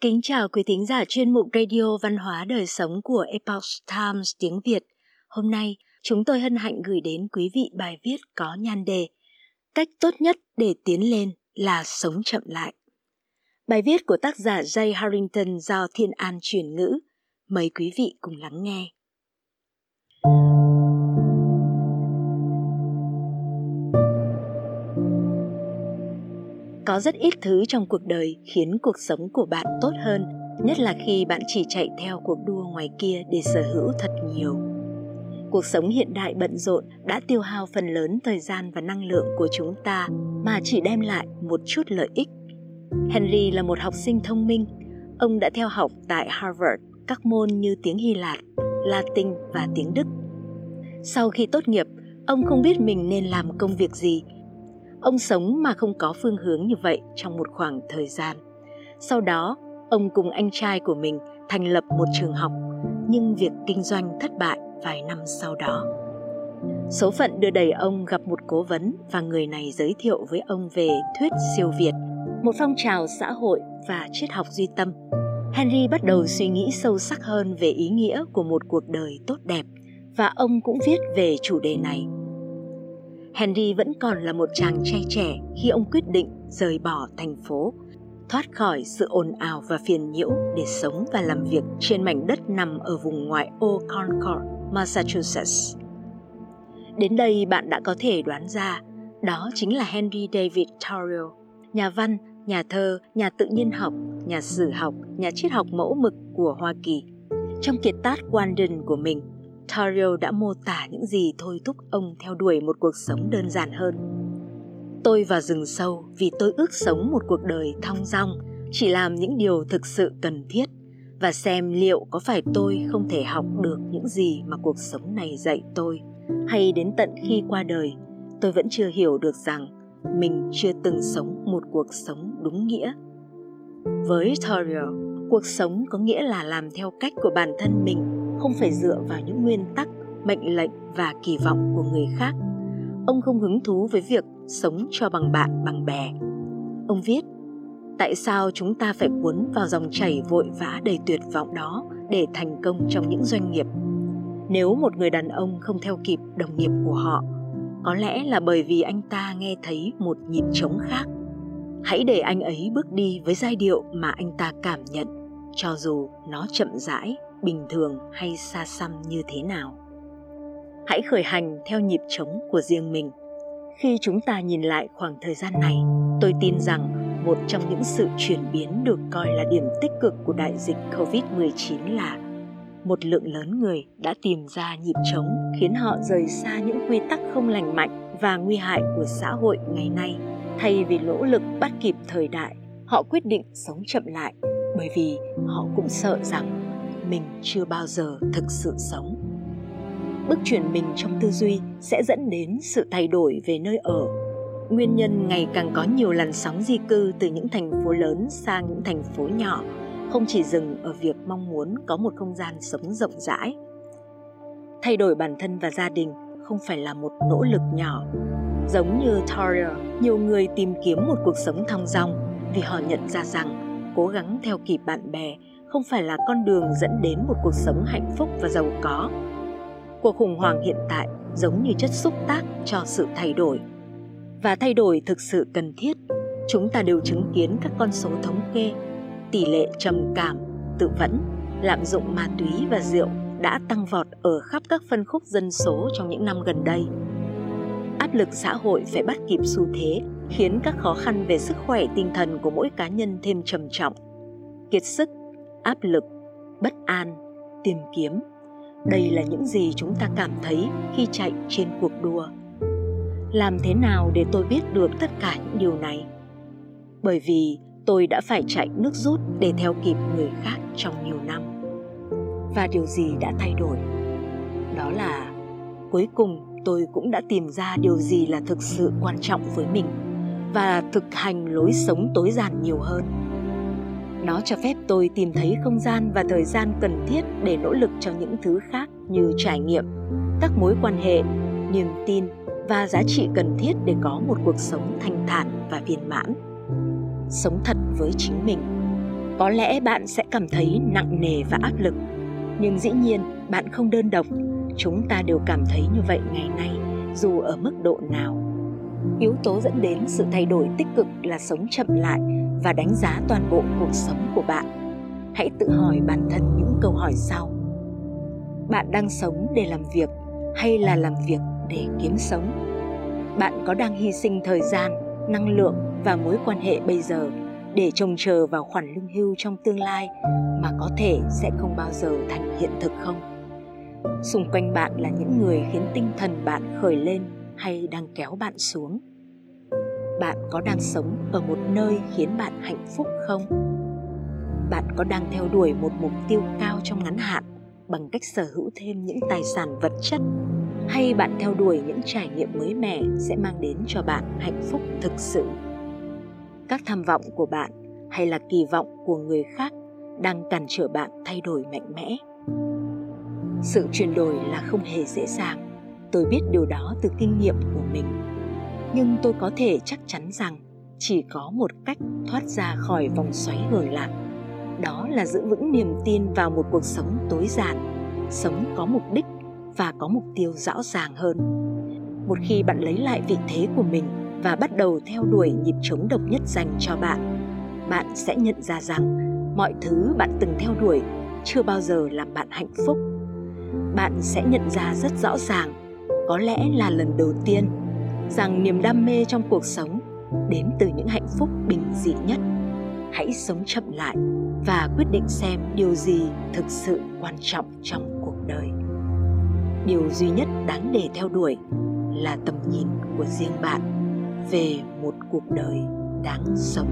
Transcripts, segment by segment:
Kính chào quý thính giả chuyên mục Radio Văn hóa Đời Sống của Epoch Times tiếng Việt. Hôm nay, chúng tôi hân hạnh gửi đến quý vị bài viết có nhan đề Cách tốt nhất để tiến lên là sống chậm lại. Bài viết của tác giả Jay Harrington do Thiên An chuyển ngữ. Mời quý vị cùng lắng nghe. Có rất ít thứ trong cuộc đời khiến cuộc sống của bạn tốt hơn, nhất là khi bạn chỉ chạy theo cuộc đua ngoài kia để sở hữu thật nhiều. Cuộc sống hiện đại bận rộn đã tiêu hao phần lớn thời gian và năng lượng của chúng ta mà chỉ đem lại một chút lợi ích. Henry là một học sinh thông minh. Ông đã theo học tại Harvard các môn như tiếng Hy Lạp, Latin và tiếng Đức. Sau khi tốt nghiệp, ông không biết mình nên làm công việc gì Ông sống mà không có phương hướng như vậy trong một khoảng thời gian. Sau đó, ông cùng anh trai của mình thành lập một trường học, nhưng việc kinh doanh thất bại vài năm sau đó. Số phận đưa đẩy ông gặp một cố vấn và người này giới thiệu với ông về thuyết siêu Việt, một phong trào xã hội và triết học duy tâm. Henry bắt đầu suy nghĩ sâu sắc hơn về ý nghĩa của một cuộc đời tốt đẹp và ông cũng viết về chủ đề này Henry vẫn còn là một chàng trai trẻ khi ông quyết định rời bỏ thành phố, thoát khỏi sự ồn ào và phiền nhiễu để sống và làm việc trên mảnh đất nằm ở vùng ngoại ô Concord, Massachusetts. Đến đây bạn đã có thể đoán ra, đó chính là Henry David Thoreau, nhà văn, nhà thơ, nhà tự nhiên học, nhà sử học, nhà triết học mẫu mực của Hoa Kỳ. Trong kiệt tác Walden của mình, Tario đã mô tả những gì thôi thúc ông theo đuổi một cuộc sống đơn giản hơn. Tôi vào rừng sâu vì tôi ước sống một cuộc đời thong dong, chỉ làm những điều thực sự cần thiết và xem liệu có phải tôi không thể học được những gì mà cuộc sống này dạy tôi hay đến tận khi qua đời tôi vẫn chưa hiểu được rằng mình chưa từng sống một cuộc sống đúng nghĩa. Với Tario, cuộc sống có nghĩa là làm theo cách của bản thân mình không phải dựa vào những nguyên tắc, mệnh lệnh và kỳ vọng của người khác. Ông không hứng thú với việc sống cho bằng bạn, bằng bè. Ông viết, tại sao chúng ta phải cuốn vào dòng chảy vội vã đầy tuyệt vọng đó để thành công trong những doanh nghiệp? Nếu một người đàn ông không theo kịp đồng nghiệp của họ, có lẽ là bởi vì anh ta nghe thấy một nhịp trống khác. Hãy để anh ấy bước đi với giai điệu mà anh ta cảm nhận, cho dù nó chậm rãi bình thường hay xa xăm như thế nào. Hãy khởi hành theo nhịp trống của riêng mình. Khi chúng ta nhìn lại khoảng thời gian này, tôi tin rằng một trong những sự chuyển biến được coi là điểm tích cực của đại dịch covid-19 là một lượng lớn người đã tìm ra nhịp trống khiến họ rời xa những quy tắc không lành mạnh và nguy hại của xã hội ngày nay. Thay vì nỗ lực bắt kịp thời đại, họ quyết định sống chậm lại bởi vì họ cũng sợ rằng mình chưa bao giờ thực sự sống. Bước chuyển mình trong tư duy sẽ dẫn đến sự thay đổi về nơi ở. Nguyên nhân ngày càng có nhiều làn sóng di cư từ những thành phố lớn sang những thành phố nhỏ, không chỉ dừng ở việc mong muốn có một không gian sống rộng rãi. Thay đổi bản thân và gia đình không phải là một nỗ lực nhỏ. Giống như Toria nhiều người tìm kiếm một cuộc sống thong dong vì họ nhận ra rằng cố gắng theo kịp bạn bè không phải là con đường dẫn đến một cuộc sống hạnh phúc và giàu có. Cuộc khủng hoảng hiện tại giống như chất xúc tác cho sự thay đổi. Và thay đổi thực sự cần thiết, chúng ta đều chứng kiến các con số thống kê, tỷ lệ trầm cảm, tự vẫn, lạm dụng ma túy và rượu đã tăng vọt ở khắp các phân khúc dân số trong những năm gần đây. Áp lực xã hội phải bắt kịp xu thế, khiến các khó khăn về sức khỏe tinh thần của mỗi cá nhân thêm trầm trọng. Kiệt sức áp lực, bất an, tìm kiếm. Đây là những gì chúng ta cảm thấy khi chạy trên cuộc đua. Làm thế nào để tôi biết được tất cả những điều này? Bởi vì tôi đã phải chạy nước rút để theo kịp người khác trong nhiều năm. Và điều gì đã thay đổi? Đó là cuối cùng tôi cũng đã tìm ra điều gì là thực sự quan trọng với mình và thực hành lối sống tối giản nhiều hơn nó cho phép tôi tìm thấy không gian và thời gian cần thiết để nỗ lực cho những thứ khác như trải nghiệm, các mối quan hệ, niềm tin và giá trị cần thiết để có một cuộc sống thanh thản và viên mãn. Sống thật với chính mình. Có lẽ bạn sẽ cảm thấy nặng nề và áp lực, nhưng dĩ nhiên, bạn không đơn độc. Chúng ta đều cảm thấy như vậy ngày nay, dù ở mức độ nào yếu tố dẫn đến sự thay đổi tích cực là sống chậm lại và đánh giá toàn bộ cuộc sống của bạn. Hãy tự hỏi bản thân những câu hỏi sau. Bạn đang sống để làm việc hay là làm việc để kiếm sống? Bạn có đang hy sinh thời gian, năng lượng và mối quan hệ bây giờ để trông chờ vào khoản lương hưu trong tương lai mà có thể sẽ không bao giờ thành hiện thực không? Xung quanh bạn là những người khiến tinh thần bạn khởi lên hay đang kéo bạn xuống? Bạn có đang sống ở một nơi khiến bạn hạnh phúc không? Bạn có đang theo đuổi một mục tiêu cao trong ngắn hạn bằng cách sở hữu thêm những tài sản vật chất? Hay bạn theo đuổi những trải nghiệm mới mẻ sẽ mang đến cho bạn hạnh phúc thực sự? Các tham vọng của bạn hay là kỳ vọng của người khác đang cản trở bạn thay đổi mạnh mẽ? Sự chuyển đổi là không hề dễ dàng tôi biết điều đó từ kinh nghiệm của mình. Nhưng tôi có thể chắc chắn rằng chỉ có một cách thoát ra khỏi vòng xoáy hưởng lạc đó là giữ vững niềm tin vào một cuộc sống tối giản, sống có mục đích và có mục tiêu rõ ràng hơn. Một khi bạn lấy lại vị thế của mình và bắt đầu theo đuổi nhịp chống độc nhất dành cho bạn bạn sẽ nhận ra rằng mọi thứ bạn từng theo đuổi chưa bao giờ làm bạn hạnh phúc. Bạn sẽ nhận ra rất rõ ràng có lẽ là lần đầu tiên rằng niềm đam mê trong cuộc sống đến từ những hạnh phúc bình dị nhất. Hãy sống chậm lại và quyết định xem điều gì thực sự quan trọng trong cuộc đời. Điều duy nhất đáng để theo đuổi là tầm nhìn của riêng bạn về một cuộc đời đáng sống.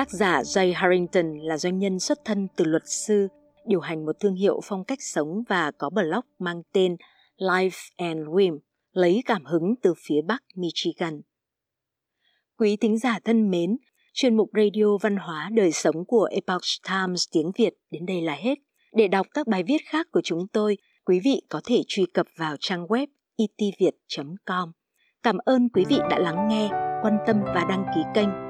Tác giả Jay Harrington là doanh nhân xuất thân từ luật sư, điều hành một thương hiệu phong cách sống và có blog mang tên Life and Whim, lấy cảm hứng từ phía Bắc Michigan. Quý thính giả thân mến, chuyên mục radio văn hóa đời sống của Epoch Times tiếng Việt đến đây là hết. Để đọc các bài viết khác của chúng tôi, quý vị có thể truy cập vào trang web e itviet.com. Cảm ơn quý vị đã lắng nghe, quan tâm và đăng ký kênh